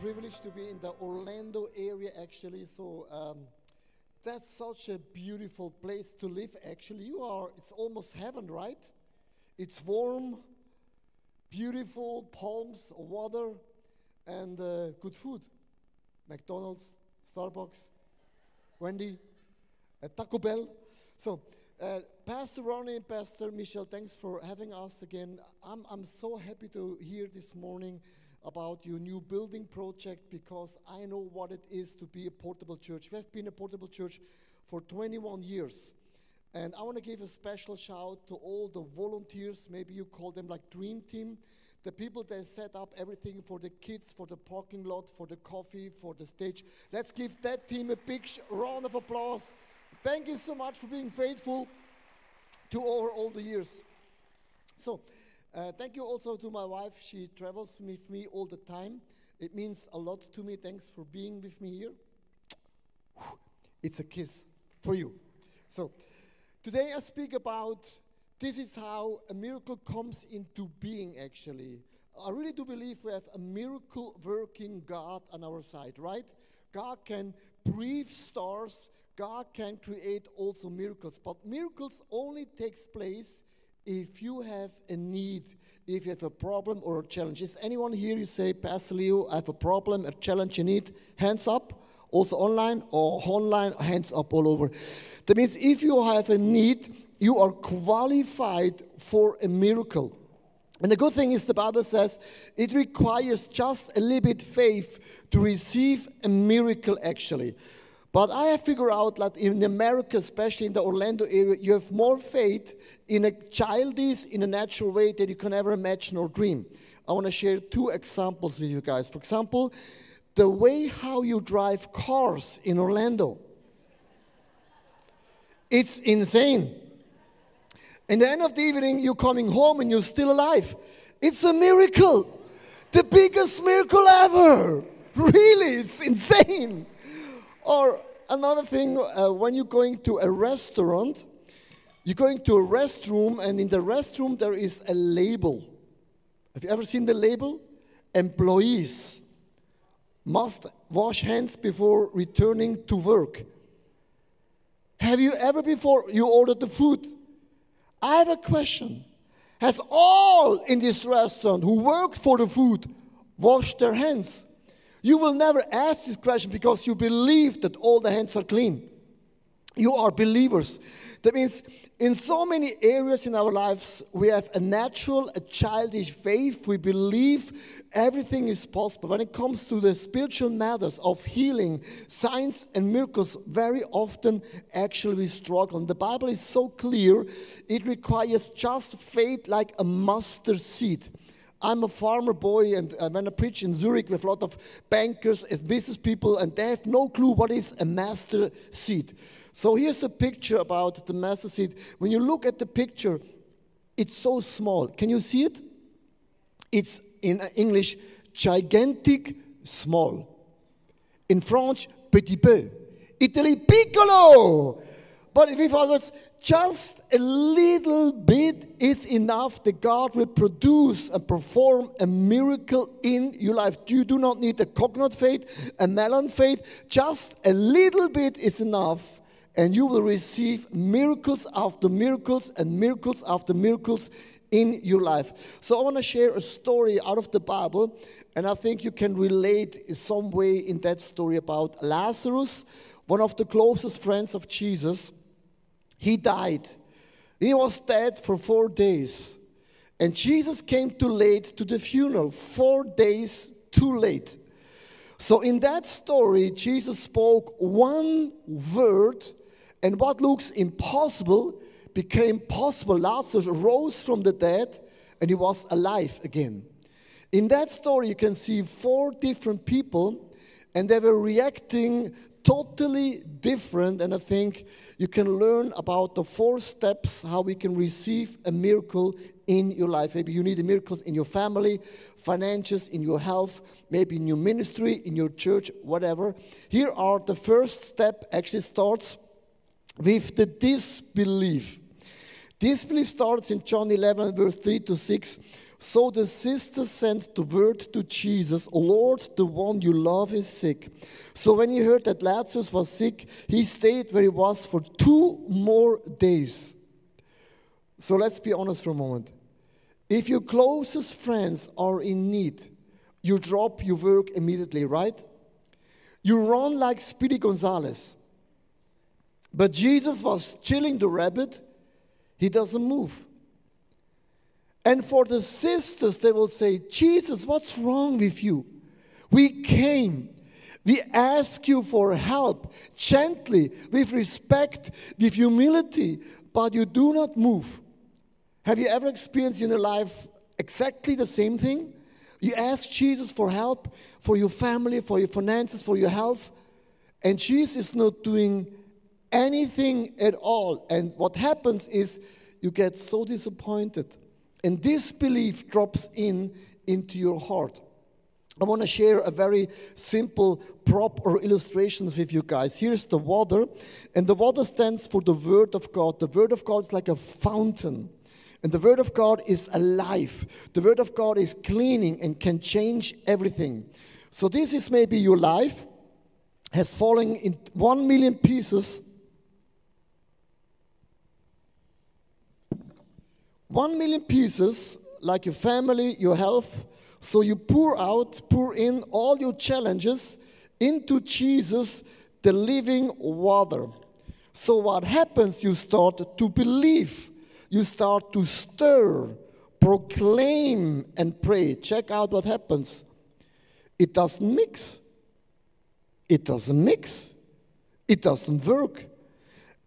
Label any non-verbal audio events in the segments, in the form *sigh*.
Privilege to be in the Orlando area, actually. So um, that's such a beautiful place to live. Actually, you are. It's almost heaven, right? It's warm, beautiful palms, water, and uh, good food. McDonald's, Starbucks, Wendy, uh, Taco Bell. So, uh, Pastor Ronnie and Pastor Michelle, thanks for having us again. I'm, I'm so happy to hear this morning about your new building project because I know what it is to be a portable church. We have been a portable church for 21 years. And I want to give a special shout to all the volunteers, maybe you call them like Dream Team, the people that set up everything for the kids, for the parking lot, for the coffee, for the stage. Let's give that team a big round of applause. Thank you so much for being faithful to over all the years. So, uh, thank you also to my wife. She travels with me all the time. It means a lot to me. Thanks for being with me here. It's a kiss for you. So, today I speak about this is how a miracle comes into being, actually. I really do believe we have a miracle working God on our side, right? God can breathe stars, God can create also miracles, but miracles only takes place if you have a need, if you have a problem or a challenge. Is anyone here you say, Pastor Leo, I have a problem, a challenge, you need? Hands up. Also online or online, hands up all over. That means if you have a need, you are qualified for a miracle. And the good thing is, the Bible says it requires just a little bit faith to receive a miracle, actually. But I have figured out that in America, especially in the Orlando area, you have more faith in a childish, in a natural way that you can ever imagine or dream. I want to share two examples with you guys. For example, the way how you drive cars in Orlando. It's insane. In the end of the evening, you're coming home and you're still alive. It's a miracle. The biggest miracle ever. *laughs* Really, it's insane. Or another thing, uh, when you're going to a restaurant, you're going to a restroom, and in the restroom, there is a label. Have you ever seen the label? Employees must wash hands before returning to work. Have you ever before you ordered the food? I have a question. Has all in this restaurant who worked for the food washed their hands? You will never ask this question because you believe that all the hands are clean. You are believers. That means in so many areas in our lives, we have a natural, a childish faith. We believe everything is possible. When it comes to the spiritual matters of healing, signs, and miracles, very often actually we struggle. And the Bible is so clear, it requires just faith like a mustard seed. I'm a farmer boy, and uh, when I preach in Zurich with a lot of bankers and business people, and they have no clue what is a master seed. So here's a picture about the master seed. When you look at the picture, it's so small. Can you see it? It's in English, gigantic, small. In French, petit peu. Italy, piccolo. But in other words, just a little bit is enough that God will produce and perform a miracle in your life. You do not need a coconut faith, a melon faith. Just a little bit is enough, and you will receive miracles after miracles and miracles after miracles in your life. So I want to share a story out of the Bible, and I think you can relate in some way in that story about Lazarus, one of the closest friends of Jesus. He died. He was dead for four days. And Jesus came too late to the funeral, four days too late. So, in that story, Jesus spoke one word, and what looks impossible became possible. Lazarus rose from the dead, and he was alive again. In that story, you can see four different people, and they were reacting totally different. And I think you can learn about the four steps how we can receive a miracle in your life. Maybe you need a miracle in your family, finances, in your health, maybe in your ministry, in your church, whatever. Here are the first step actually starts with the disbelief. Disbelief starts in John 11, verse 3 to 6. So the sister sent the word to Jesus, Lord, the one you love is sick. So when he heard that Lazarus was sick, he stayed where he was for two more days. So let's be honest for a moment. If your closest friends are in need, you drop your work immediately, right? You run like Speedy Gonzales. But Jesus was chilling the rabbit, he doesn't move. And for the sisters, they will say, Jesus, what's wrong with you? We came. We ask you for help, gently, with respect, with humility, but you do not move. Have you ever experienced in your life exactly the same thing? You ask Jesus for help for your family, for your finances, for your health, and Jesus is not doing anything at all. And what happens is you get so disappointed. And this belief drops in into your heart. I want to share a very simple prop or illustrations with you guys. Here's the water, and the water stands for the Word of God. The Word of God is like a fountain. And the Word of God is alive. The Word of God is cleaning and can change everything. So, this is maybe your life has fallen in one million pieces one million pieces, like your family, your health. So you pour out, pour in all your challenges into Jesus, the living water. So what happens? You start to believe, you start to stir, proclaim, and pray. Check out what happens. It doesn't mix. It doesn't mix. It doesn't work.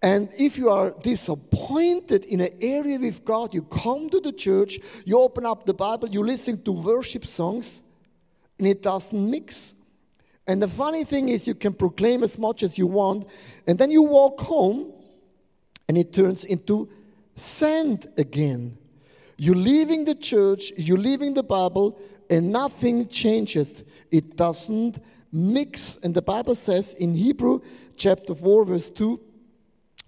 And if you are disappointed in an area with God, you come to the church, you open up the Bible, you listen to worship songs, and it doesn't mix. And the funny thing is, you can proclaim as much as you want, and then you walk home, and it turns into sand again. You're leaving the church, you're leaving the Bible, and nothing changes. It doesn't mix. And the Bible says in Hebrew chapter 4, verse 2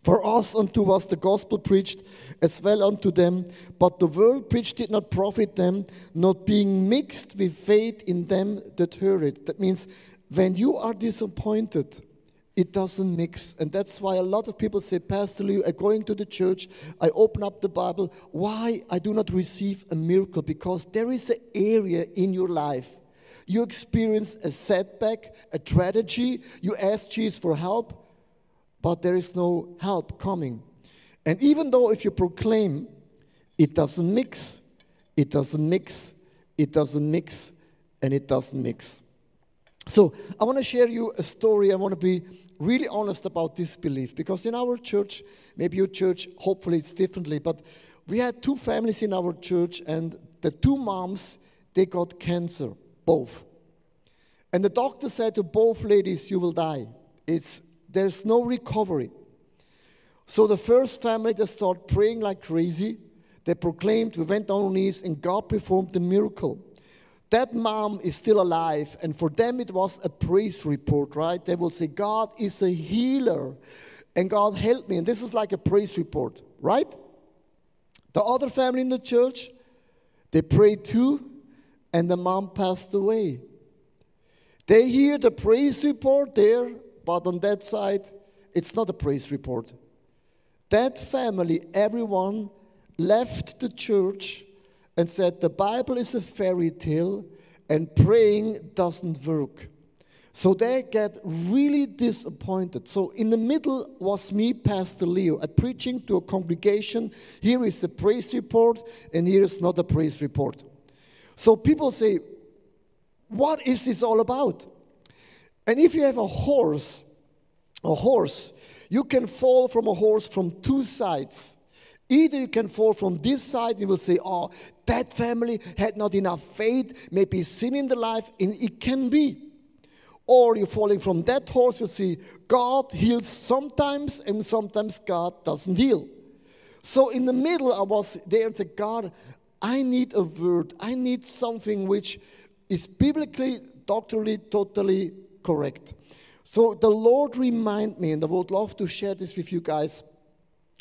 for us unto us the gospel preached as well unto them, but the word preached did not profit them, not being mixed with faith in them that heard it. That means when you are disappointed, it doesn't mix. And that's why a lot of people say, Pastor Leo, I go into the church, I open up the Bible. Why I do not receive a miracle? Because there is an area in your life. You experience a setback, a tragedy, you ask Jesus for help, but there is no help coming. And even though if you proclaim, it doesn't mix, it doesn't mix, it doesn't mix, and it doesn't mix. So I want to share you a story. I want to be really honest about this belief because in our church, maybe your church, hopefully it's differently, but we had two families in our church, and the two moms they got cancer, both. And the doctor said to both ladies, "You will die. It's there's no recovery. So the first family, they start praying like crazy. They proclaimed, we went on our knees, and God performed the miracle. That mom is still alive, and for them it was a praise report, right? They will say, God is a healer, and God helped me. And this is like a praise report, right? The other family in the church, they prayed too, and the mom passed away. They hear the praise report there, but on that side, it's not a praise report. That family, everyone left the church and said the Bible is a fairy tale and praying doesn't work. So they get really disappointed. So in the middle was me, Pastor Leo, a preaching to a congregation. Here is a praise report, and here is not a praise report. So people say, What is this all about? And if you have a horse, a horse, you can fall from a horse from two sides. Either you can fall from this side, you will say, Oh, that family had not enough faith, maybe sin in the life, and it can be. Or you're falling from that horse, you see, God heals sometimes, and sometimes God doesn't heal. So in the middle, I was there and said, God, I need a word. I need something which is biblically, doctrinally, totally correct. So the Lord reminded me, and I would love to share this with you guys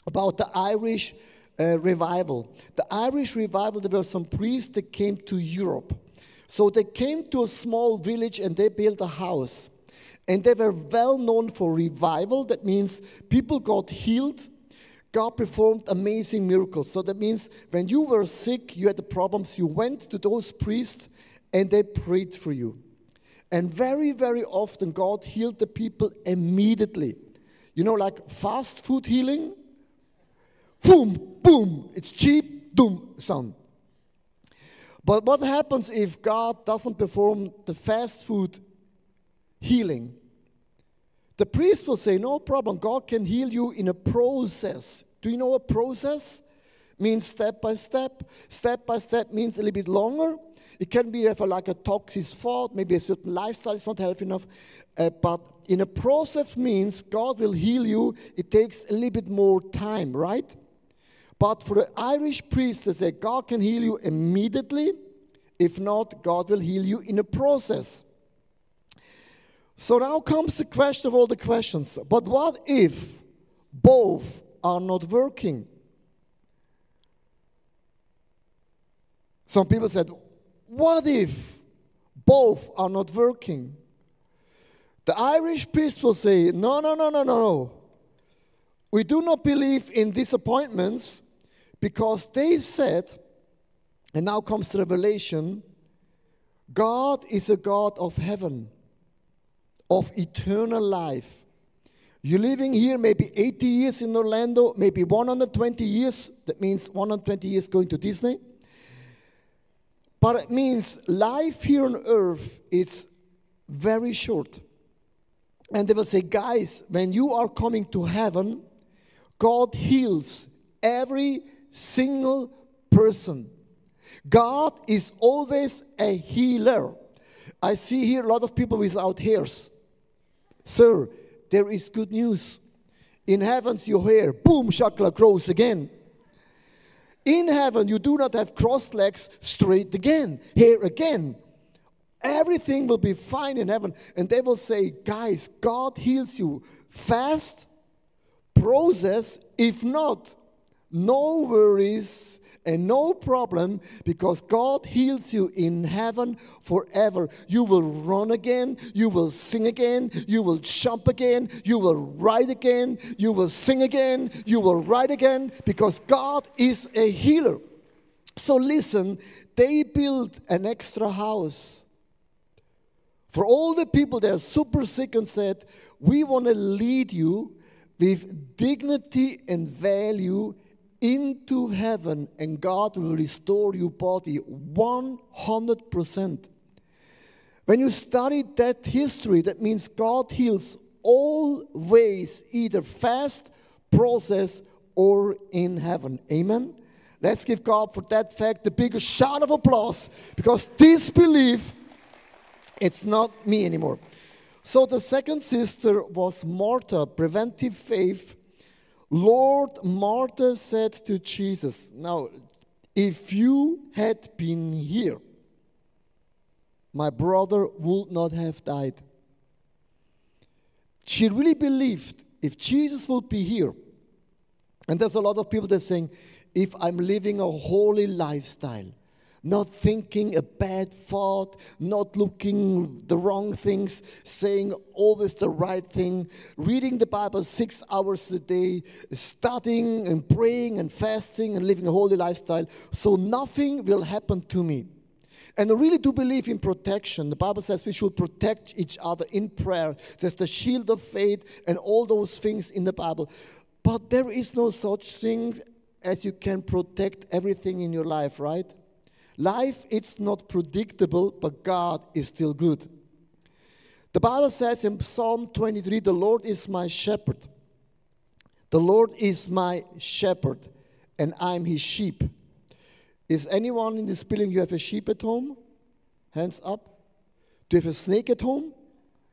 about the Irish uh, revival. The Irish revival, there were some priests that came to Europe. So they came to a small village and they built a house. And they were well known for revival. That means people got healed. God performed amazing miracles. So that means when you were sick, you had the problems, you went to those priests and they prayed for you. And very, very often, God healed the people immediately. You know, like fast food healing? boom, boom. It's cheap, boom, sound. But what happens if God doesn't perform the fast food healing? The priest will say, No problem, God can heal you in a process. Do you know a process? Means step by step. Step by step means a little bit longer. It can be for like a toxic thought, maybe a certain lifestyle is not healthy enough. Uh, but in a process means God will heal you. It takes a little bit more time, right? But for the Irish priests, they say God can heal you immediately. If not, God will heal you in a process. So now comes the question of all the questions. But what if both are not working? Some people said, What if both are not working? The Irish priest will say, No, no, no, no, no. We do not believe in disappointments because they said, and now comes the revelation God is a God of heaven, of eternal life. You're living here maybe 80 years in Orlando, maybe 120 years. That means 120 years going to Disney. But it means life here on earth is very short. And they will say, guys, when you are coming to heaven, God heals every single person. God is always a healer. I see here a lot of people without hairs. Sir, there is good news. In heavens, your hair, boom, shakla, grows again. In heaven, you do not have crossed legs, straight again, here again. Everything will be fine in heaven. And they will say, guys, God heals you fast, process, if not, no worries and no problem because God heals you in heaven forever. You will run again, you will sing again, you will jump again, you will ride again, you will sing again, you will ride again because God is a healer. So listen, they built an extra house. For all the people that are super sick and said, we want to lead you with dignity and value into heaven and God will restore your body 100%. When you study that history, that means God heals all ways, either fast, process, or in heaven. Amen? Let's give God for that fact the biggest shout of applause because this belief, it's not me anymore. So the second sister was Martha, preventive faith Lord, Martha said to Jesus, Now, if you had been here, my brother would not have died. She really believed if Jesus would be here, and there's a lot of people that are saying, if I'm living a holy lifestyle, not thinking a bad thought, not looking the wrong things, saying always the right thing, reading the Bible six hours a day, studying and praying and fasting and living a holy lifestyle, so nothing will happen to me. And I really do believe in protection. The Bible says we should protect each other in prayer. There's the shield of faith and all those things in the Bible. But there is no such thing as you can protect everything in your life, right? Life it's not predictable, but God is still good. The Bible says in Psalm 23, the Lord is my shepherd. The Lord is my shepherd, and I'm his sheep. Is anyone in this building, you have a sheep at home? Hands up. Do you have a snake at home?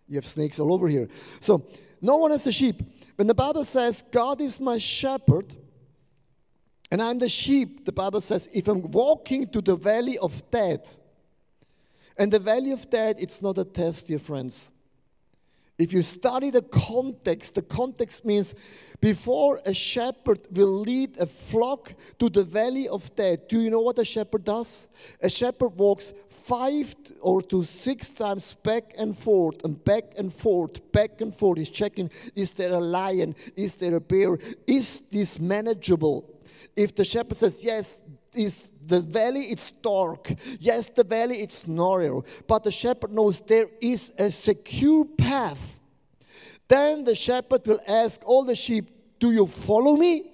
You have snakes all over here. So, no one has a sheep. When the Bible says, God is my shepherd, and I'm the sheep, the Bible says, if I'm walking to the valley of death, and the valley of death, it's not a test, dear friends. If you study the context, the context means before a shepherd will lead a flock to the valley of death, do you know what a shepherd does? A shepherd walks five or to six times back and forth and back and forth, back and forth. He's checking is there a lion? Is there a bear? Is this manageable? If the shepherd says, Yes, is the valley it's dark. Yes the valley it's narrow. But the shepherd knows there is a secure path. Then the shepherd will ask all the sheep do you follow me?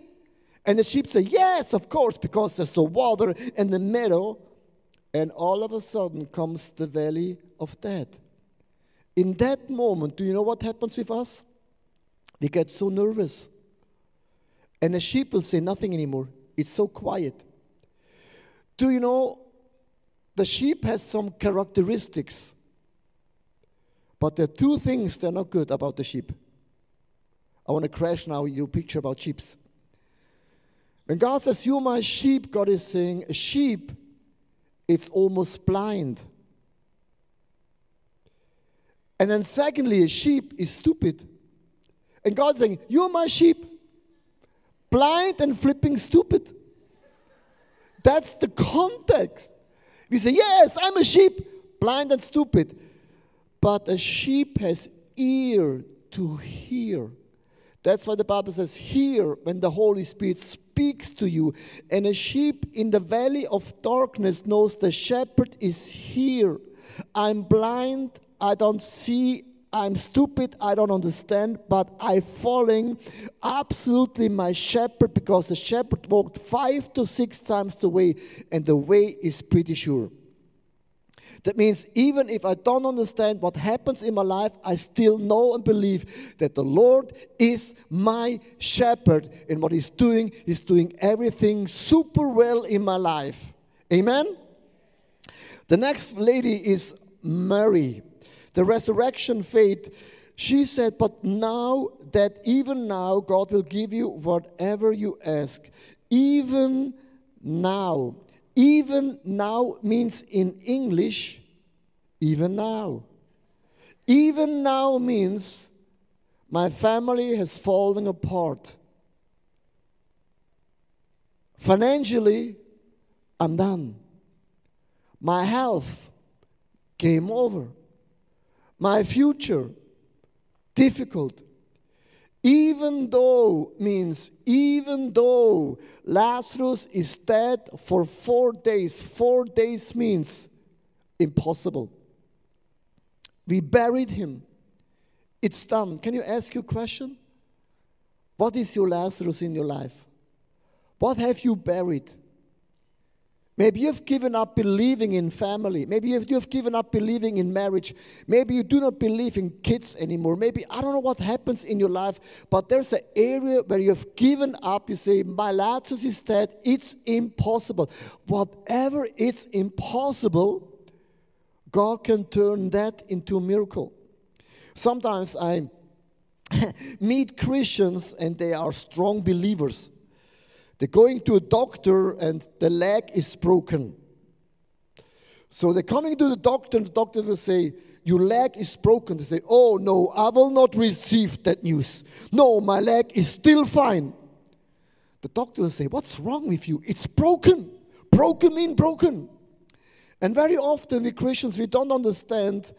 And the sheep say yes of course because there's the water and the meadow. And all of a sudden comes the valley of death. In that moment do you know what happens with us? We get so nervous and the sheep will say nothing anymore it's so quiet do you know the sheep has some characteristics? But there are two things that are not good about the sheep. I want to crash now your picture about sheep. When God says, You're my sheep, God is saying, A sheep, it's almost blind. And then, secondly, a sheep is stupid. And God's saying, You're my sheep, blind and flipping stupid. That's the context. We say, Yes, I'm a sheep, blind and stupid. But a sheep has ear to hear. That's why the Bible says, Hear when the Holy Spirit speaks to you. And a sheep in the valley of darkness knows the shepherd is here. I'm blind, I don't see, I'm stupid, I don't understand, but I'm following absolutely my shepherd because the shepherd walked five to six times the way, and the way is pretty sure. That means even if I don't understand what happens in my life, I still know and believe that the Lord is my shepherd, and what He's doing, He's doing everything super well in my life. Amen? The next lady is Mary the resurrection faith, she said, But now that even now God will give you whatever you ask, even now. Even now means in English, even now. Even now means my family has fallen apart. Financially, I'm done. My health came over my future difficult. Even though means even though Lazarus is dead for four days, four days means impossible. We buried him. It's done. Can you ask your question? What is your Lazarus in your life? What have you buried? Maybe you've given up believing in family. Maybe you've given up believing in marriage. Maybe you do not believe in kids anymore. Maybe I don't know what happens in your life, but there's an area where you've given up. You say, My Lazarus is dead. It's impossible. Whatever it's impossible, God can turn that into a miracle. Sometimes I *laughs* meet Christians and they are strong believers. They're going to a doctor and the leg is broken. So they're coming to the doctor, and the doctor will say, Your leg is broken. They say, Oh, no, I will not receive that news. No, my leg is still fine. The doctor will say, What's wrong with you? It's broken. Broken mean broken. And very often, we Christians, we don't understand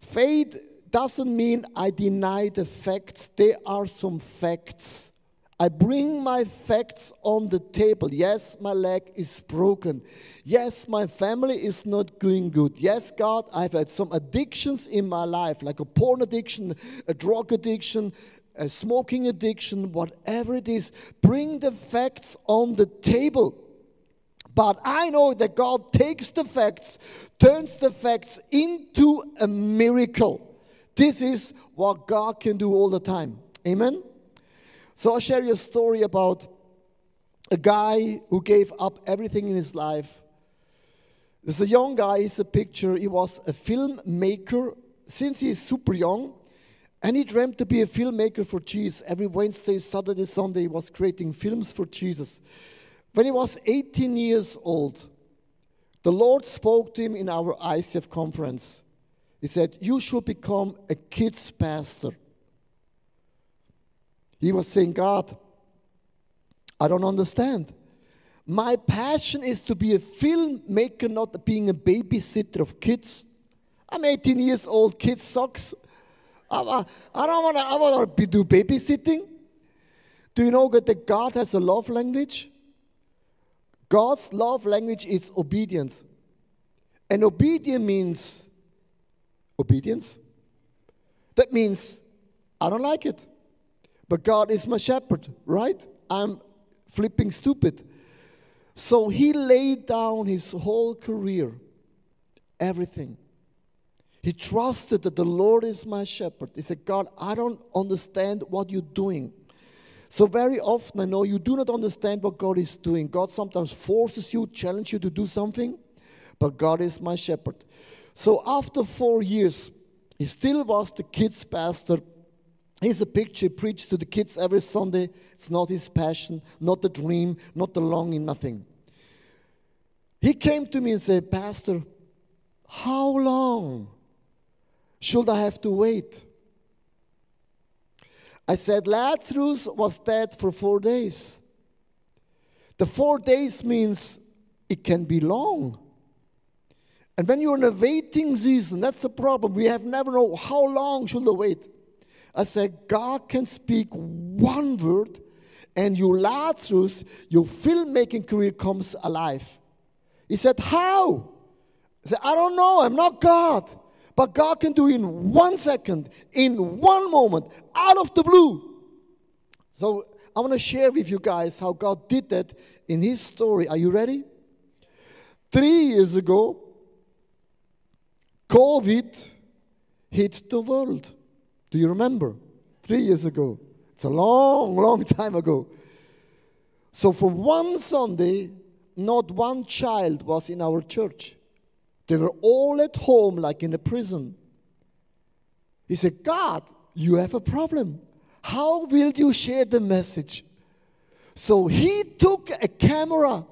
faith doesn't mean I deny the facts, there are some facts. I bring my facts on the table. Yes, my leg is broken. Yes, my family is not going good. Yes, God, I've had some addictions in my life, like a porn addiction, a drug addiction, a smoking addiction, whatever it is. Bring the facts on the table. But I know that God takes the facts, turns the facts into a miracle. This is what God can do all the time. Amen? So I'll share you a story about a guy who gave up everything in his life. There's a young guy, he's a picture. He was a filmmaker since he's super young. And he dreamed to be a filmmaker for Jesus. Every Wednesday, Saturday, Sunday, he was creating films for Jesus. When he was 18 years old, the Lord spoke to him in our ICF conference. He said, You should become a kids pastor. He was saying, God, I don't understand. My passion is to be a filmmaker, not being a babysitter of kids. I'm 18 years old, kids sucks. I, I don't want to I do babysitting. Do you know that God has a love language? God's love language is obedience. And obedience means obedience. That means I don't like it. But God is my shepherd, right? I'm flipping stupid. So he laid down his whole career, everything. He trusted that the Lord is my shepherd. He said, God, I don't understand what you're doing. So, very often, I know you do not understand what God is doing. God sometimes forces you, challenges you to do something, but God is my shepherd. So, after four years, he still was the kids' pastor Here's a picture, he preaches to the kids every Sunday. It's not his passion, not the dream, not the longing, nothing. He came to me and said, Pastor, how long should I have to wait? I said, Lazarus was dead for four days. The four days means it can be long. And when you're in a waiting season, that's the problem. We have never know how long should I wait. I said, God can speak one word, and your Lazarus, your filmmaking career comes alive. He said, How? I said, I don't know, I'm not God. But God can do in one second, in one moment, out of the blue. So I want to share with you guys how God did that in His story. Are you ready? Three years ago, COVID hit the world. Do you remember? Three years ago. It's a long, long *laughs* time ago. So, for one Sunday, not one child was in our church. They were all at home, like in a prison. He said, God, you have a problem. How will you share the message? So he took a camera.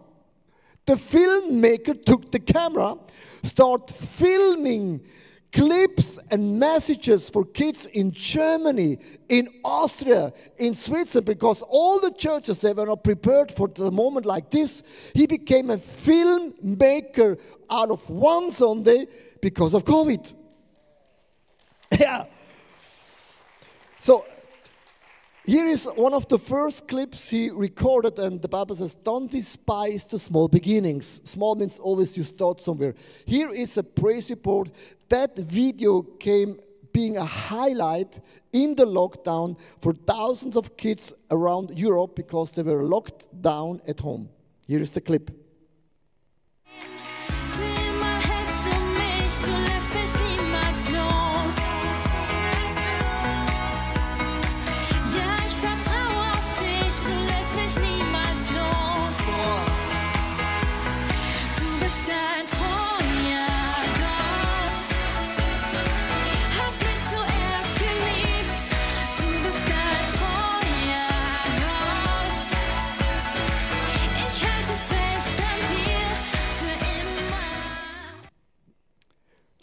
The filmmaker took the camera, start filming clips and messages for kids in Germany, in Austria, in Switzerland, because all the churches they were not prepared for the moment like this. He became a filmmaker out of one Sunday because of COVID. *laughs* Yeah. So here is one of the first clips he recorded, and the Bible says, Don't despise the small beginnings. Small means always you start somewhere. Here is a praise report. That video came being a highlight in the lockdown for thousands of kids around Europe because they were locked down at home. Here is the clip.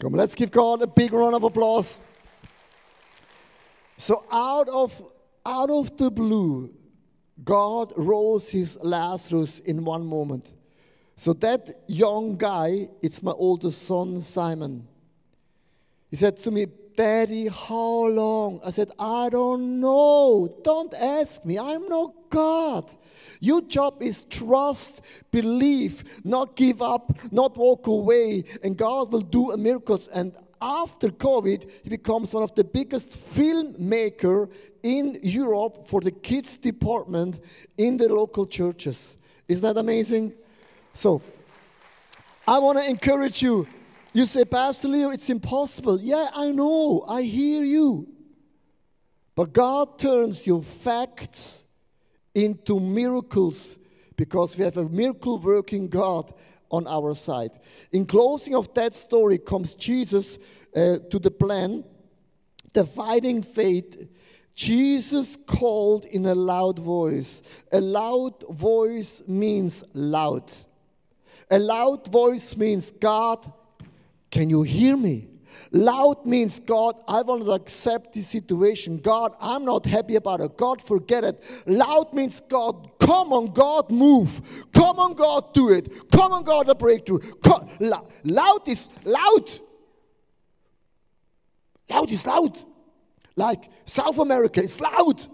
Come, let's give God a big round of applause. So out of out of the blue, God rose his Lazarus in one moment. So that young guy, it's my oldest son, Simon. He said to me, Daddy, how long? I said, I don't know. Don't ask me. I'm not God. Your job is trust, believe, not give up, not walk away, and God will do miracles. And after COVID, he becomes one of the biggest filmmaker in Europe for the kids department in the local churches. Isn't that amazing? So, I want to encourage you you say, Pastor Leo, it's impossible. Yeah, I know. I hear you. But God turns your facts into miracles because we have a miracle working God on our side. In closing of that story comes Jesus uh, to the plan, the fighting faith. Jesus called in a loud voice. A loud voice means loud. A loud voice means, God, can you hear me? Loud means, God, I will not accept this situation. God, I'm not happy about it. God, forget it. Loud means, God, come on, God, move. Come on, God, do it. Come on, God, a breakthrough. Come. Loud is loud. Loud is loud. Like South America, it's loud.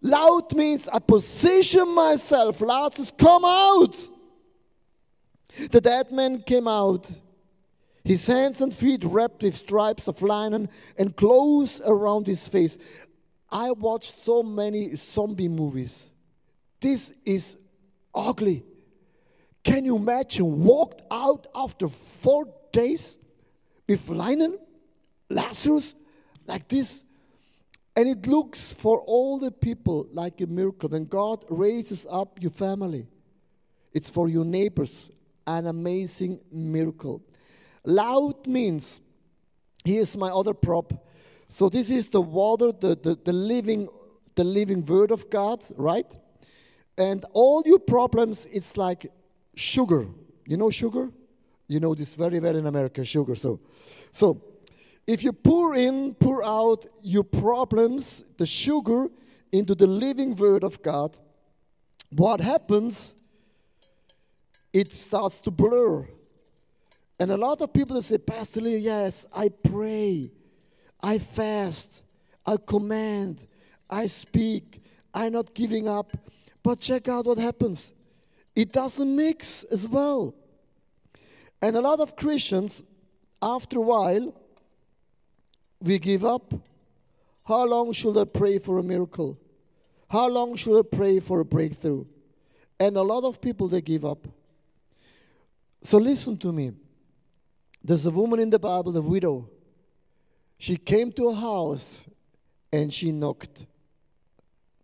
Loud means I position myself. Loud says, come out. The dead man came out his hands and feet wrapped with stripes of linen and clothes around his face. I watched so many zombie movies. This is ugly. Can you imagine? Walked out after four days with linen, Lazarus, like this. And it looks for all the people like a miracle. When God raises up your family, it's for your neighbors an amazing miracle. Loud means, here's my other prop. So this is the water, the, the, the living, the living word of God, right? And all your problems, it's like sugar. You know sugar? You know this very well in America, sugar. So, so if you pour in, pour out your problems, the sugar, into the living word of God, what happens? It starts to blur. And a lot of people say, Pastor Lee, yes, I pray, I fast, I command, I speak, I'm not giving up. But check out what happens. It doesn't mix as well. And a lot of Christians, after a while, we give up. How long should I pray for a miracle? How long should I pray for a breakthrough? And a lot of people, they give up. So listen to me. There's a woman in the Bible, the widow. She came to a house and she knocked.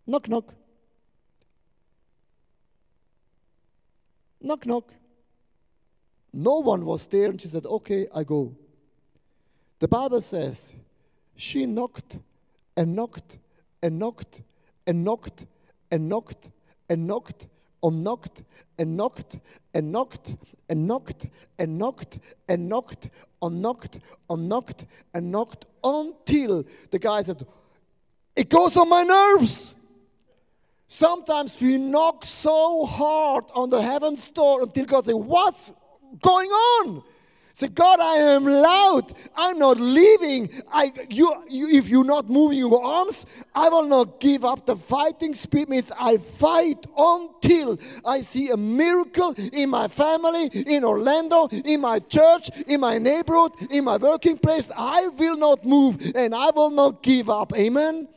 Knock, knock. Knock, knock. No one was there, and she said, Okay, I go. The Bible says she knocked and knocked and knocked and knocked and knocked and knocked and knocked and knocked and knocked and knocked and knocked and knocked and knocked and knocked and knocked until the guy said, It goes on my nerves. Sometimes we knock so hard on the heaven's door until God says, What's going on? Say, God, I am loud. I'm not leaving. I, you, you, if you're not moving your arms, I will not give up. The fighting spirit means I fight until I see a miracle in my family, in Orlando, in my church, in my neighborhood, in my working place. I will not move and I will not give up. Amen.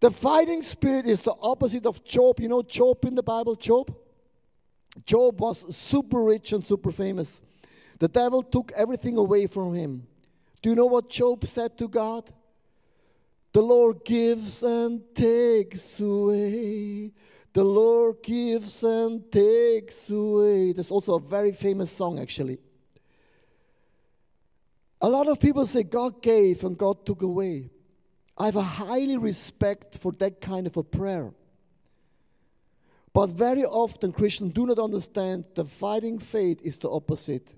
The fighting spirit is the opposite of Job. You know Job in the Bible? Job? Job was super rich and super famous. The devil took everything away from him. Do you know what Job said to God? The Lord gives and takes away. The Lord gives and takes away. That's also a very famous song, actually. A lot of people say God gave and God took away. I have a highly respect for that kind of a prayer. But very often Christians do not understand the fighting faith is the opposite.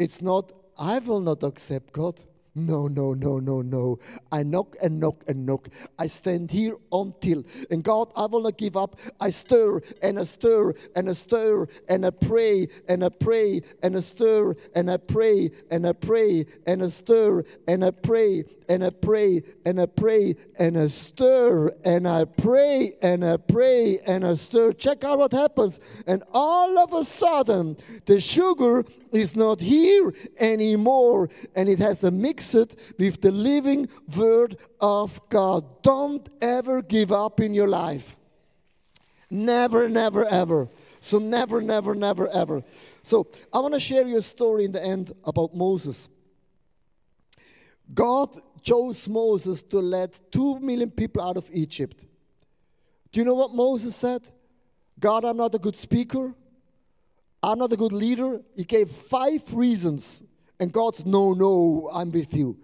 It's not, I will not accept God. No, no, no, no, no. I knock and knock and knock. I stand here until. And God, I will not give up. I stir and I stir and I stir and I pray and I pray and I stir and I pray and I pray and I stir and I pray and I pray and I pray and I stir and I pray and I pray and I stir. Check out what happens. And all of a sudden, the sugar is not here anymore and it has a mix it with the living word of God. Don't ever give up in your life. Never, never, ever. So, never, never, never, ever. So, I want to share you a story in the end about Moses. God chose Moses to let two million people out of Egypt. Do you know what Moses said? God, I'm not a good speaker. I'm not a good leader. He gave five reasons. And God said, No, no, I'm with you.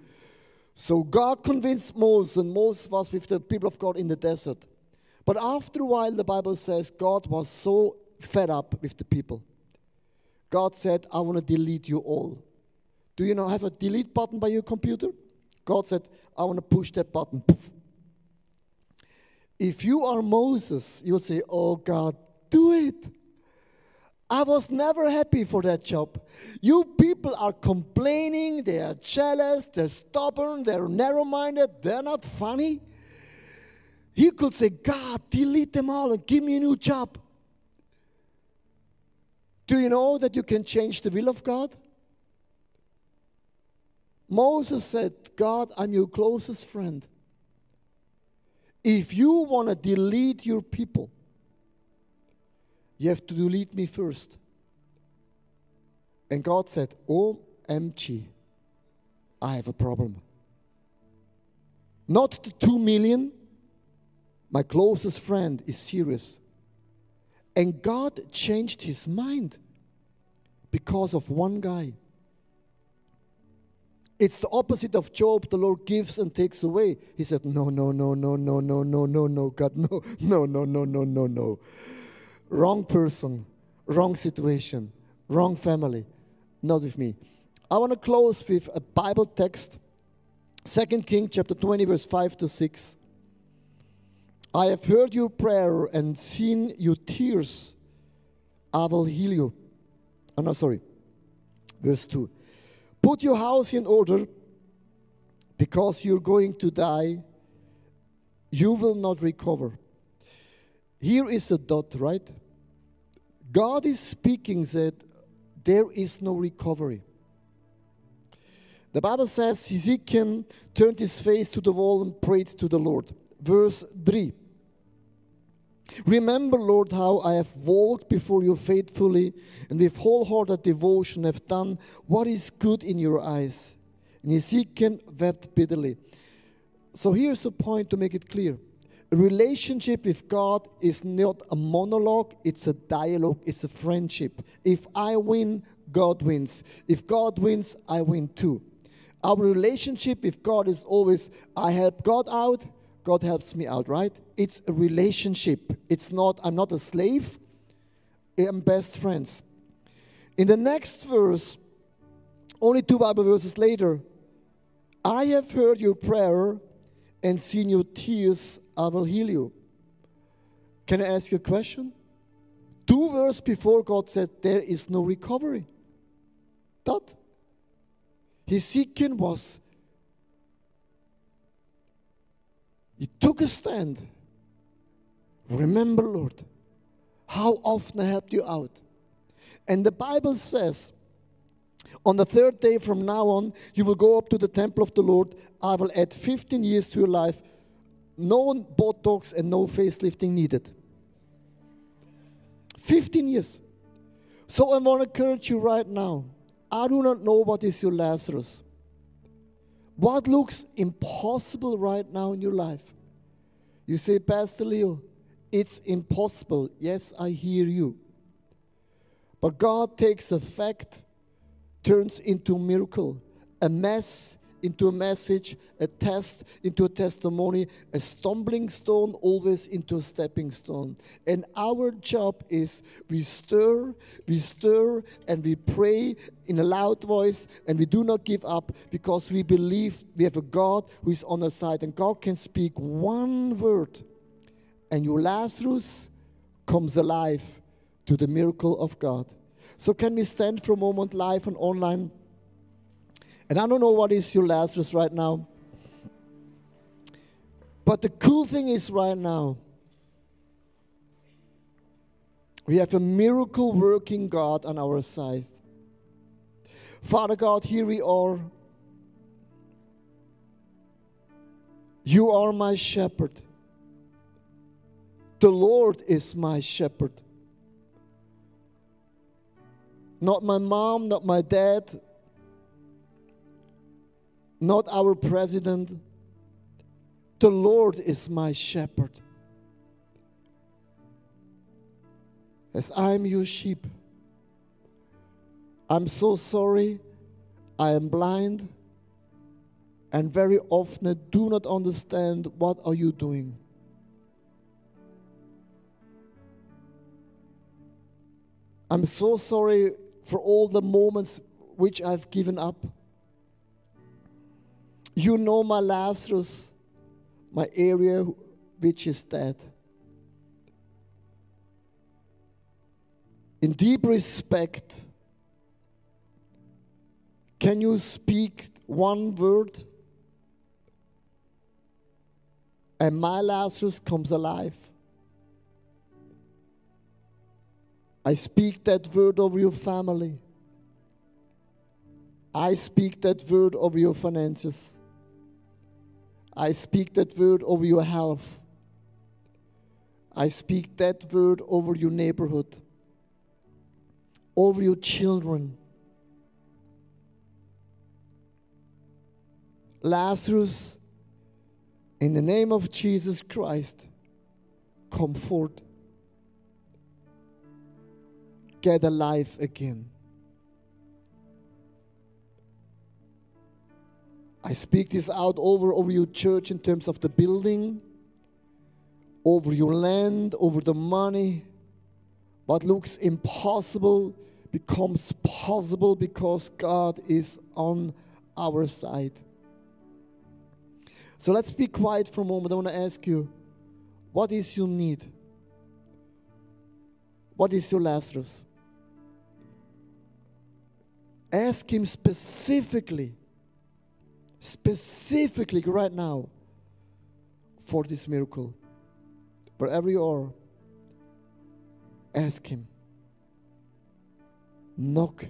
So God convinced Moses, and Moses was with the people of God in the desert. But after a while, the Bible says God was so fed up with the people. God said, I want to delete you all. Do you know have a delete button by your computer? God said, I want to push that button. Poof. If you are Moses, you'll say, Oh God, do it. I was never happy for that job. You people are complaining, they are jealous, they're stubborn, they're narrow minded, they're not funny. He could say, God, delete them all and give me a new job. Do you know that you can change the will of God? Moses said, God, I'm your closest friend. If you want to delete your people, you have to delete me first. And God said, OMG, I have a problem. Not the two million, my closest friend is serious. And God changed his mind because of one guy. It's the opposite of Job. The Lord gives and takes away. He said, No, no, no, no, no, no, no, no, no, God, no, no, no, no, no, no, no. Wrong person, wrong situation, wrong family. Not with me. I want to close with a Bible text, 2 King chapter 20, verse 5 to 6. I have heard your prayer and seen your tears. I will heal you. Oh, no, sorry. Verse 2. Put your house in order because you're going to die. You will not recover. Here is a dot, right? God is speaking that there is no recovery. The Bible says Ezekiel turned his face to the wall and prayed to the Lord. Verse 3 Remember, Lord, how I have walked before you faithfully and with wholehearted devotion have done what is good in your eyes. And Ezekiel wept bitterly. So here's a point to make it clear. Relationship with God is not a monologue, it's a dialogue, it's a friendship. If I win, God wins. If God wins, I win too. Our relationship with God is always I help God out, God helps me out, right? It's a relationship. It's not, I'm not a slave, I'm best friends. In the next verse, only two Bible verses later, I have heard your prayer and seen your tears, I will heal you. Can I ask you a question? Two verses before, God said, There is no recovery. That. Ezekiel was He took a stand. Remember, Lord, how often I helped you out. And the Bible says, on the third day from now on, you will go up to the temple of the Lord. I will add 15 years to your life. No Botox and no facelifting needed. 15 years. So I want to encourage you right now. I do not know what is your Lazarus. What looks impossible right now in your life? You say, Pastor Leo, it's impossible. Yes, I hear you. But God takes a fact, turns into a miracle, a mess into a message, a test into a testimony, a stumbling stone always into a stepping stone. And our job is we stir, we stir, and we pray in a loud voice, and we do not give up because we believe we have a God who is on our side, and God can speak one word, and your Lazarus comes alive to the miracle of God. So, can we stand for a moment live and online? And I don't know what is your Lazarus right now. But the cool thing is, right now, we have a miracle working God on our side. Father God, here we are. You are my shepherd. The Lord is my shepherd. Not my mom, not my dad, not our president. The Lord is my shepherd. as I'm your sheep. I'm so sorry. I am blind and very often I do not understand what are you doing. I'm so sorry for all the moments which I've given up. You know my Lazarus, my area which is dead. In deep respect, can you speak one word? And my Lazarus comes alive. I speak that word over your family. I speak that word over your finances. I speak that word over your health. I speak that word over your neighborhood, over your children. Lazarus, in the name of Jesus Christ, come forth. Get alive again. I speak this out over, over your church in terms of the building, over your land, over the money. What looks impossible becomes possible because God is on our side. So let's be quiet for a moment. I want to ask you, what is your need? What is your Lazarus? Ask Him specifically specifically right now for this miracle. Wherever you are, ask Him. Knock.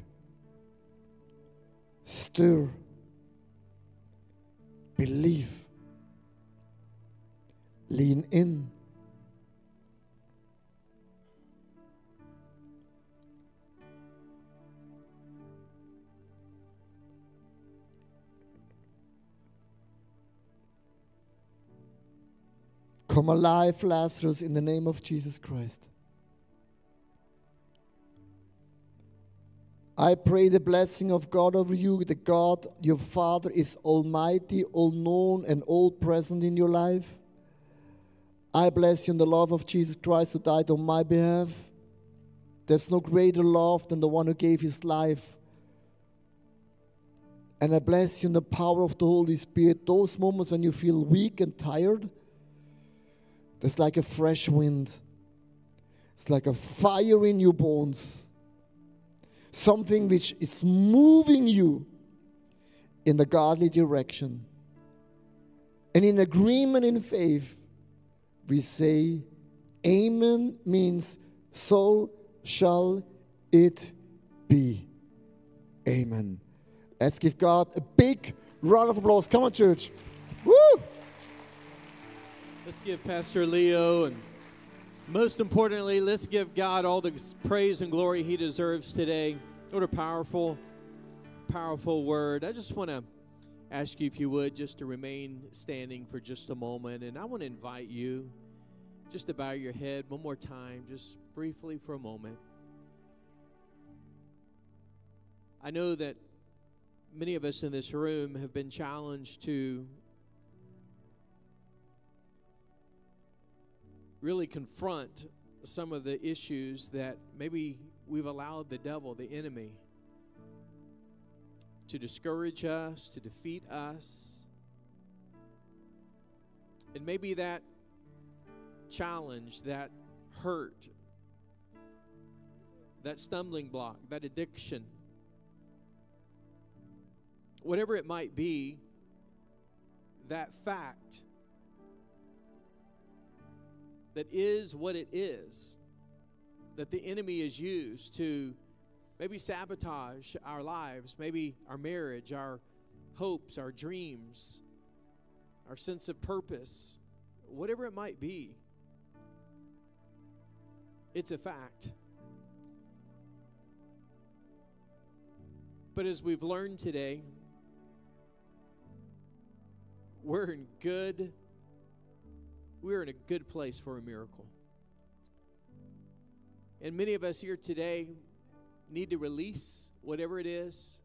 Stir. Believe. Lean in. Come alive, Lazarus, in the name of Jesus Christ. I pray the blessing of God over you, The God, your Father, is almighty, all known, and all present in your life. I bless you in the love of Jesus Christ who died on my behalf. There's no greater love than the one who gave his life. And I bless you in the power of the Holy Spirit. Those moments when you feel weak and tired, there's like a fresh wind. It's like a fire in your bones. Something which is moving you in the godly direction. And in agreement in faith, we say, Amen means so shall it be. Amen. Let's give God a big round of applause. Come on, church. Woo! Let's give Pastor Leo and most importantly, let's give God all the praise and glory he deserves today. What a powerful, powerful word. I just want to ask you, if you would, just to remain standing for just a moment. And I want to invite you just to bow your head one more time, just briefly for a moment. I know that many of us in this room have been challenged to really confront some of the issues that maybe we've allowed the devil, the enemy, to discourage us, to defeat us. And maybe that challenge, that hurt, that stumbling block, that addiction, whatever it might be, that fact that is what it is that the enemy is used to maybe sabotage our lives, maybe our marriage, our hopes, our dreams, our sense of purpose, whatever it might be. It's a fact. But as we've learned today, we're in good we're in a good place for a miracle. And many of us here today need to release whatever it is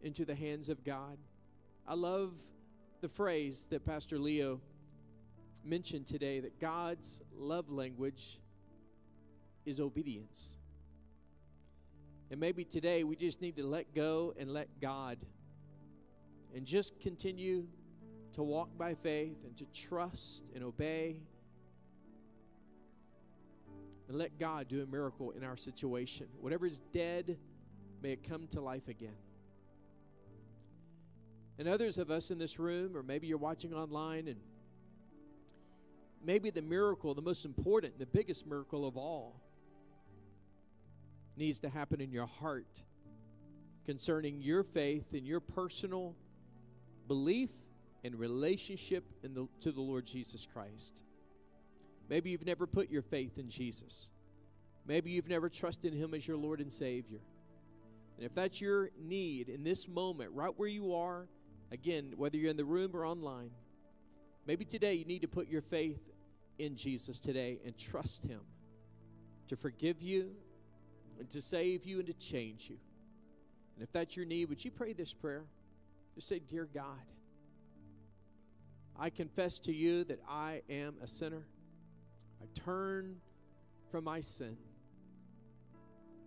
into the hands of God. I love the phrase that Pastor Leo mentioned today that God's love language is obedience. And maybe today we just need to let go and let God and just continue to walk by faith and to trust and obey and let God do a miracle in our situation. Whatever is dead, may it come to life again. And others of us in this room, or maybe you're watching online, and maybe the miracle, the most important, the biggest miracle of all, needs to happen in your heart concerning your faith and your personal belief and relationship the, to the Lord Jesus Christ. Maybe you've never put your faith in Jesus. Maybe you've never trusted Him as your Lord and Savior. And if that's your need in this moment, right where you are, again, whether you're in the room or online, maybe today you need to put your faith in Jesus today and trust Him to forgive you and to save you and to change you. And if that's your need, would you pray this prayer? Just say, Dear God, I confess to you that I am a sinner. I turn from my sin.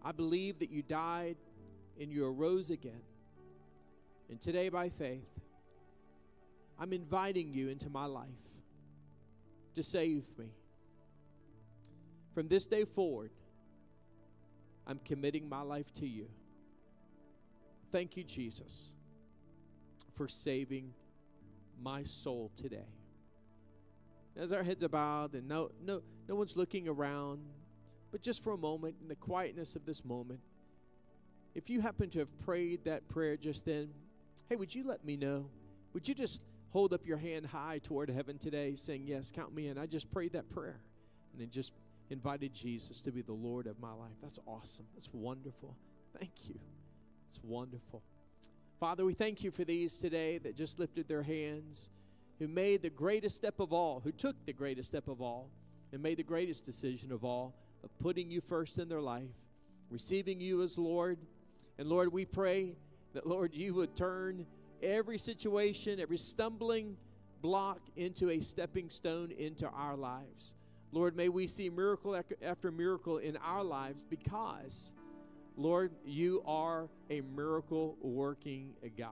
I believe that you died and you arose again. And today, by faith, I'm inviting you into my life to save me. From this day forward, I'm committing my life to you. Thank you, Jesus, for saving my soul today. As our heads are bowed and no, no, no one's looking around, but just for a moment, in the quietness of this moment, if you happen to have prayed that prayer just then, hey, would you let me know? Would you just hold up your hand high toward heaven today, saying, Yes, count me in? I just prayed that prayer. And then just invited Jesus to be the Lord of my life. That's awesome. That's wonderful. Thank you. It's wonderful. Father, we thank you for these today that just lifted their hands, who made the greatest step of all, who took the greatest step of all, and made the greatest decision of all of putting you first in their life, receiving you as Lord. And Lord, we pray that, Lord, you would turn every situation, every stumbling block into a stepping stone into our lives. Lord, may we see miracle after miracle in our lives because, Lord, you are a miracle working God.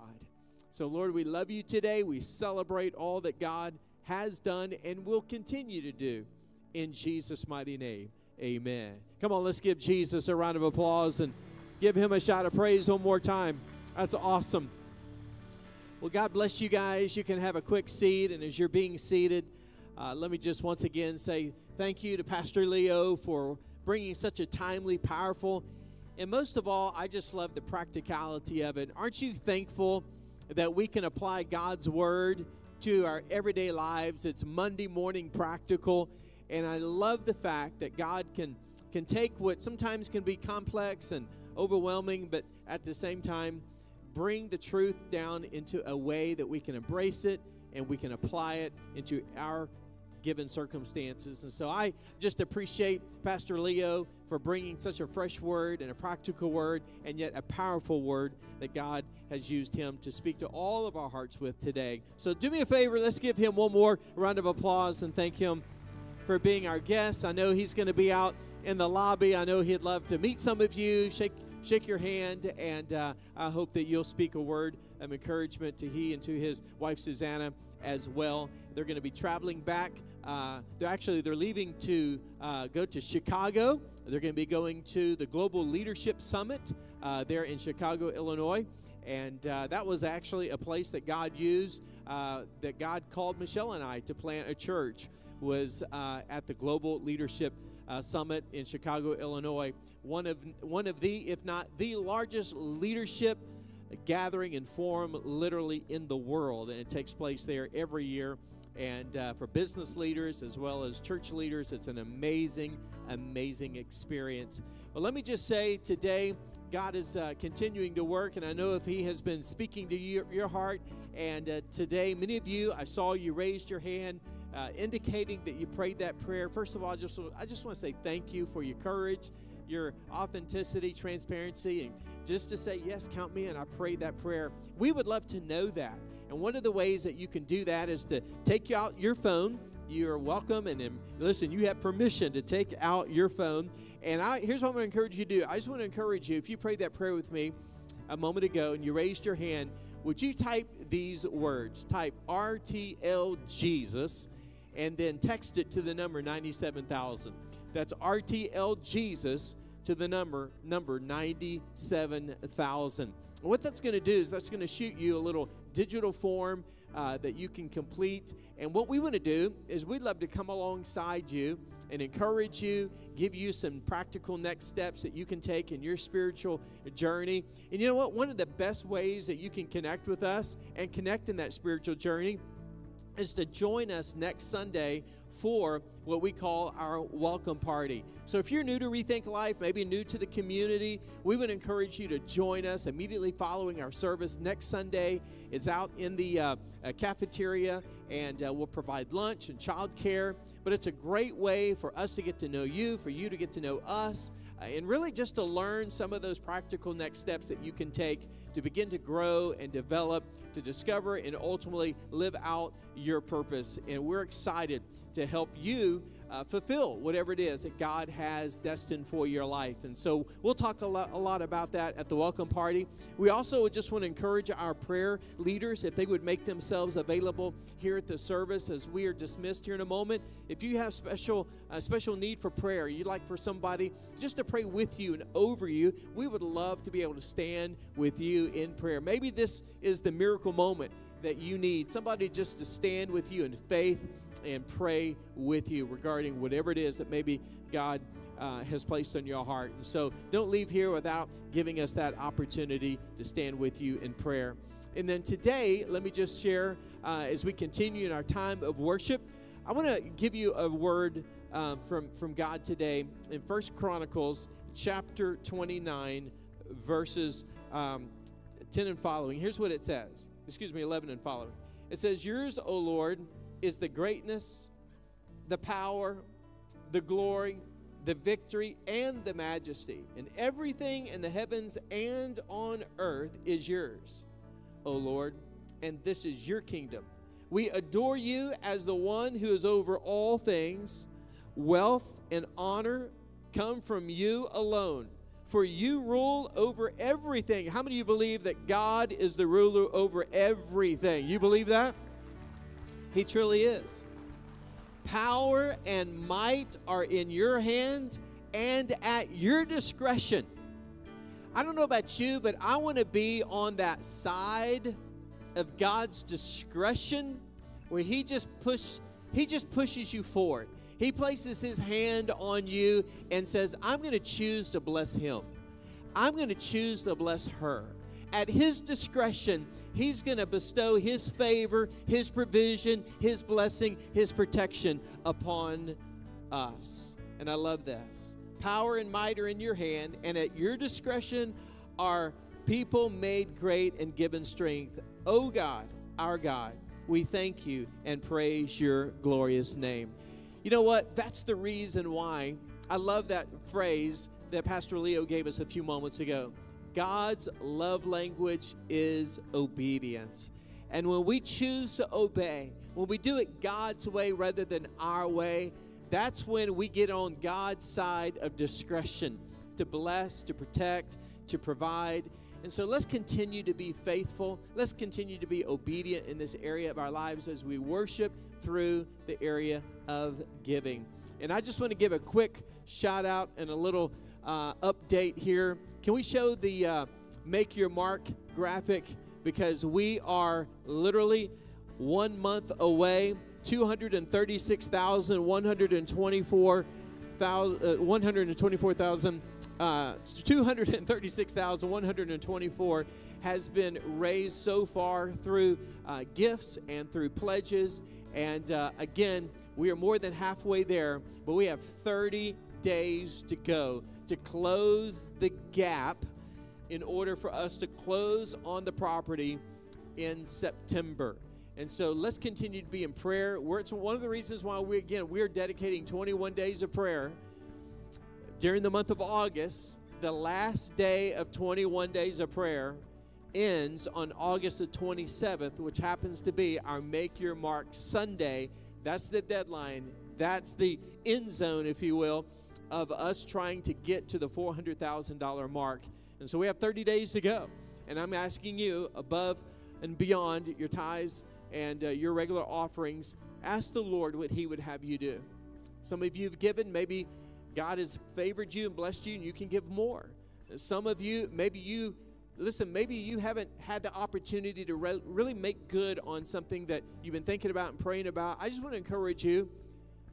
So, Lord, we love you today. We celebrate all that God has done and will continue to do in Jesus' mighty name. Amen. Come on, let's give Jesus a round of applause and give him a shout of praise one more time. That's awesome. Well, God bless you guys. You can have a quick seat, and as you're being seated, uh, let me just once again say thank you to Pastor Leo for bringing such a timely, powerful, and most of all, I just love the practicality of it. Aren't you thankful that we can apply God's word to our everyday lives? It's Monday morning practical. And I love the fact that God can can take what sometimes can be complex and overwhelming, but at the same time bring the truth down into a way that we can embrace it and we can apply it into our given circumstances. And so I just appreciate Pastor Leo for bringing such a fresh word and a practical word and yet a powerful word that God has used him to speak to all of our hearts with today. So do me a favor, let's give him one more round of applause and thank him for being our guest. I know he's going to be out in the lobby. I know he'd love to meet some of you, shake shake your hand, and uh, I hope that you'll speak a word of encouragement to he and to his wife Susanna as well. They're going to be traveling back. Uh, they're actually they're leaving to uh, go to Chicago. They're going to be going to the Global Leadership Summit uh, there in Chicago, Illinois. And uh, that was actually a place that God used, uh, that God called Michelle and I to plant a church was at the Global Leadership Summit in Chicago, Illinois. One of one of the, if not the largest leadership gathering and forum literally in the world, and it takes place there every year. And uh, for business leaders as well as church leaders, it's an amazing, amazing experience. Well, let me just say today, God is uh, continuing to work, and I know if He has been speaking to your, your heart. And uh, today, many of you, I saw you raised your hand uh, indicating that you prayed that prayer, first of all, I just I just want to say thank you for your courage, your authenticity, transparency, and just to say yes, count me in. I prayed that prayer. We would love to know that, and one of the ways that you can do that is to take out your phone. You're welcome, and, listen, you have permission to take out your phone. And I, here's what I'm going to encourage you to do. I just want to encourage you. If you prayed that prayer with me a moment ago and you raised your hand, would you type these words? Type RTL Jesus and then text it to the number 97,000. That's RTL Jesus to the number number 97,000. What that's going to do is that's going to shoot you a little digital form uh, that you can complete. And what we want to do is we'd love to come alongside you and encourage you, give you some practical next steps that you can take in your spiritual journey. And you know what? One of the best ways that you can connect with us and connect in that spiritual journey is to join us next Sunday for what we call our welcome party. So if you're new to Rethink Life, maybe new to the community, we would encourage you to join us immediately following our service next Sunday. It's out in the uh, uh, cafeteria and uh, we'll provide lunch and childcare. But it's a great way for us to get to know you, for you to get to know us. Uh, and really just to learn some of those practical next steps that you can take to begin to grow and develop, to discover and ultimately live out your purpose. And we're excited to help you uh, fulfill whatever it is that God has destined for your life. And so we'll talk a lot, a lot about that at the welcome party. We also just want to encourage our prayer leaders if they would make themselves available here at the service as we are dismissed here in a moment. If you have special uh, special need for prayer, you'd like for somebody just to pray with you and over you, we would love to be able to stand with you in prayer. Maybe this is the miracle moment that you need somebody just to stand with you in faith and pray with you regarding whatever it is that maybe God uh, has placed on your heart. And so don't leave here without giving us that opportunity to stand with you in prayer. And then today, let me just share uh, as we continue in our time of worship. I want to give you a word um, from from God today in First Chronicles chapter 29, verses um, 10 and following. Here's what it says. Excuse me, 11 and following. It says, "Yours, O Lord." Is the greatness, the power, the glory, the victory, and the majesty. And everything in the heavens and on earth is yours, O Lord, and this is your kingdom. We adore you as the one who is over all things. Wealth and honor come from you alone, for you rule over everything. How many of you believe that God is the ruler over everything? You believe that? He truly is. Power and might are in your hand and at your discretion. I don't know about you, but I want to be on that side of God's discretion where he just push he just pushes you forward. He places his hand on you and says, "I'm going to choose to bless him. I'm going to choose to bless her." At his discretion, He's going to bestow His favor, His provision, His blessing, His protection upon us. And I love this. Power and might are in your hand, and at your discretion are people made great and given strength. Oh God, our God, we thank you and praise your glorious name. You know what? That's the reason why I love that phrase that Pastor Leo gave us a few moments ago. God's love language is obedience. And when we choose to obey, when we do it God's way rather than our way, that's when we get on God's side of discretion to bless, to protect, to provide. And so let's continue to be faithful. Let's continue to be obedient in this area of our lives as we worship through the area of giving. And I just want to give a quick shout out and a little uh, update here. Can we show the uh, Make Your Mark graphic? Because we are literally one month away, 236,124. Uh, 124,000 uh, 236,124 has been raised so far through uh, gifts and through pledges. And uh, again, we are more than halfway there, but we have 30 days to go to close the gap in order for us to close on the property in September. And so let's continue to be in prayer. We're, it's one of the reasons why we, again, we're dedicating 21 days of prayer during the month of August. The last day of 21 days of prayer ends on August the 27th, which happens to be our Make Your Mark Sunday. That's the deadline. That's the end zone, if you will, of us trying to get to the $400,000 mark. And so we have 30 days to go. And I'm asking you, above and beyond your tithes and uh, your regular offerings, ask the Lord what He would have you do. Some of you have given, maybe God has favored you and blessed you, and you can give more. Some of you, maybe you, listen, maybe you haven't had the opportunity to re- really make good on something that you've been thinking about and praying about. I just want to encourage you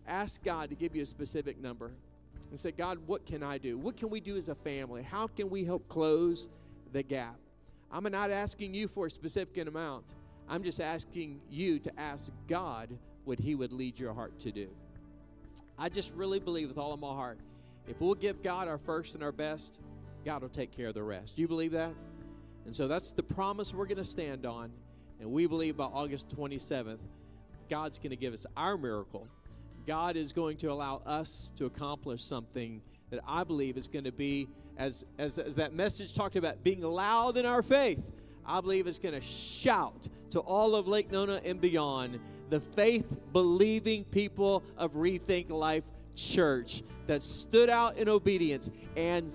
ask God to give you a specific number and say, God, what can I do? What can we do as a family? How can we help close the gap? I'm not asking you for a specific amount. I'm just asking you to ask God what He would lead your heart to do. I just really believe with all of my heart, if we'll give God our first and our best, God will take care of the rest. Do you believe that? And so that's the promise we're going to stand on. And we believe by August 27th, God's going to give us our miracle. God is going to allow us to accomplish something that I believe is going to be, as, as, as that message talked about, being loud in our faith. I believe it's going to shout to all of Lake Nona and beyond the faith believing people of Rethink Life Church that stood out in obedience and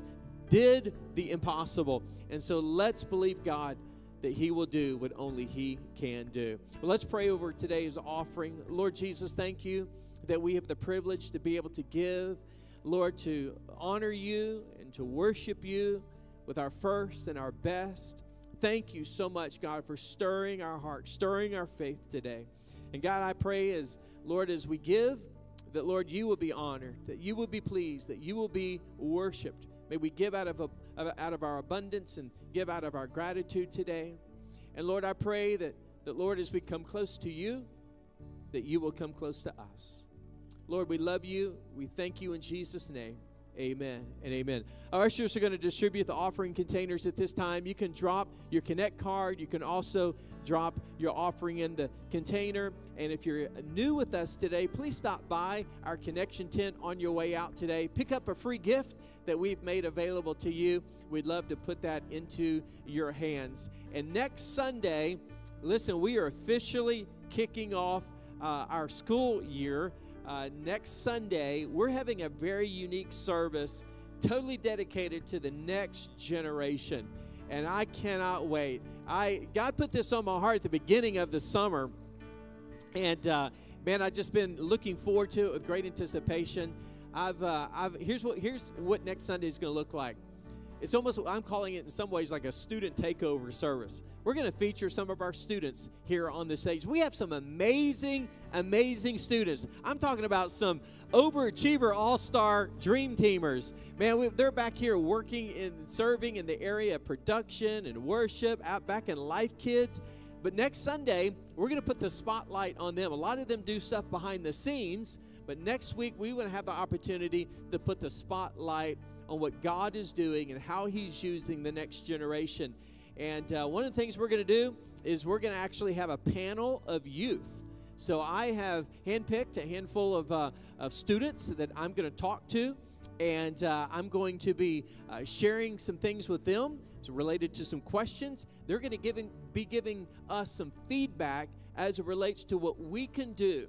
did the impossible. And so let's believe God that He will do what only He can do. Well, let's pray over today's offering. Lord Jesus, thank you that we have the privilege to be able to give, Lord, to honor you and to worship you with our first and our best. Thank you so much, God, for stirring our hearts, stirring our faith today. And God, I pray as, Lord, as we give, that, Lord, you will be honored, that you will be pleased, that you will be worshiped. May we give out of, a, out of our abundance and give out of our gratitude today. And Lord, I pray that, that, Lord, as we come close to you, that you will come close to us. Lord, we love you. We thank you in Jesus' name. Amen and amen. Our ushers are going to distribute the offering containers at this time. You can drop your Connect card. You can also drop your offering in the container. And if you're new with us today, please stop by our connection tent on your way out today. Pick up a free gift that we've made available to you. We'd love to put that into your hands. And next Sunday, listen, we are officially kicking off uh, our school year uh, next Sunday, we're having a very unique service, totally dedicated to the next generation. And I cannot wait. I God put this on my heart at the beginning of the summer, and uh, man, I've just been looking forward to it with great anticipation. I've, uh, I've here's what here's what next Sunday is going to look like. It's almost, I'm calling it in some ways like a student takeover service. We're going to feature some of our students here on the stage. We have some amazing, amazing students. I'm talking about some overachiever all star dream teamers. Man, we, they're back here working and serving in the area of production and worship, out back in Life Kids. But next Sunday, we're going to put the spotlight on them. A lot of them do stuff behind the scenes, but next week, we want to have the opportunity to put the spotlight on what God is doing and how He's using the next generation. And uh, one of the things we're going to do is we're going to actually have a panel of youth. So I have handpicked a handful of, uh, of students that I'm going to talk to, and uh, I'm going to be uh, sharing some things with them related to some questions. They're going to be giving us some feedback as it relates to what we can do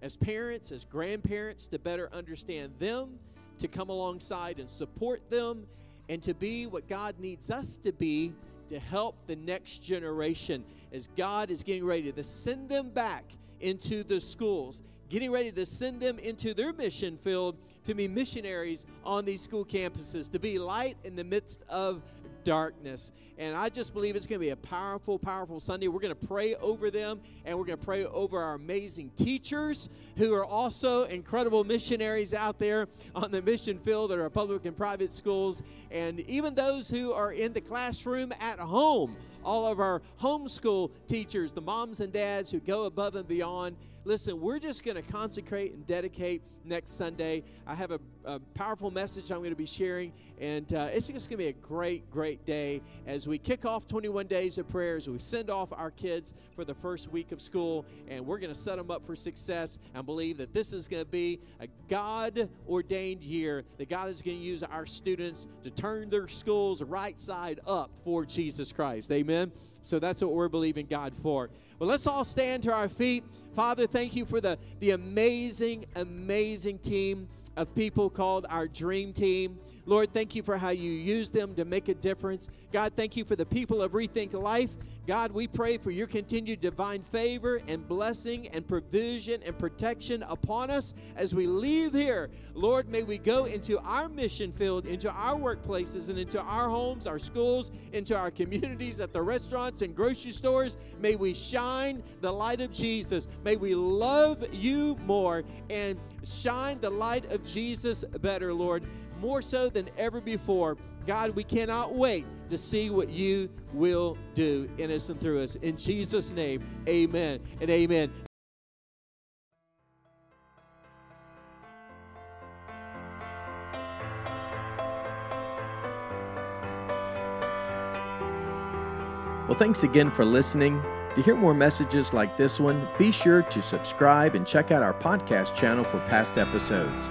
as parents, as grandparents, to better understand them to come alongside and support them and to be what God needs us to be to help the next generation as God is getting ready to send them back into the schools, getting ready to send them into their mission field to be missionaries on these school campuses, to be light in the midst of darkness. And I just believe it's going to be a powerful, powerful Sunday. We're going to pray over them and we're going to pray over our amazing teachers who are also incredible missionaries out there on the mission field at our public and private schools. And even those who are in the classroom at home, all of our homeschool teachers, the moms and dads who go above and beyond Listen, we're just going to consecrate and dedicate next Sunday. I have a, a powerful message I'm going to be sharing, and uh, it's just going to be a great, great day as we kick off 21 days of prayers. We send off our kids for the first week of school, and we're going to set them up for success and believe that this is going to be a God ordained year, that God is going to use our students to turn their schools right side up for Jesus Christ. Amen. So that's what we're believing God for. Well, let's all stand to our feet. Father, thank you for the, the amazing, amazing team of people called our dream team. Lord, thank you for how you use them to make a difference. God, thank you for the people of Rethink Life. God, we pray for your continued divine favor and blessing and provision and protection upon us as we leave here. Lord, may we go into our mission field, into our workplaces, and into our homes, our schools, into our communities, at the restaurants and grocery stores. May we shine the light of Jesus. May we love you more and shine the light of Jesus better, Lord more so than ever before. God, we cannot wait to see what you will do in us and through us. In Jesus' name, amen and amen. Well, thanks again for listening. To hear more messages like this one, be sure to subscribe and check out our podcast channel for past episodes.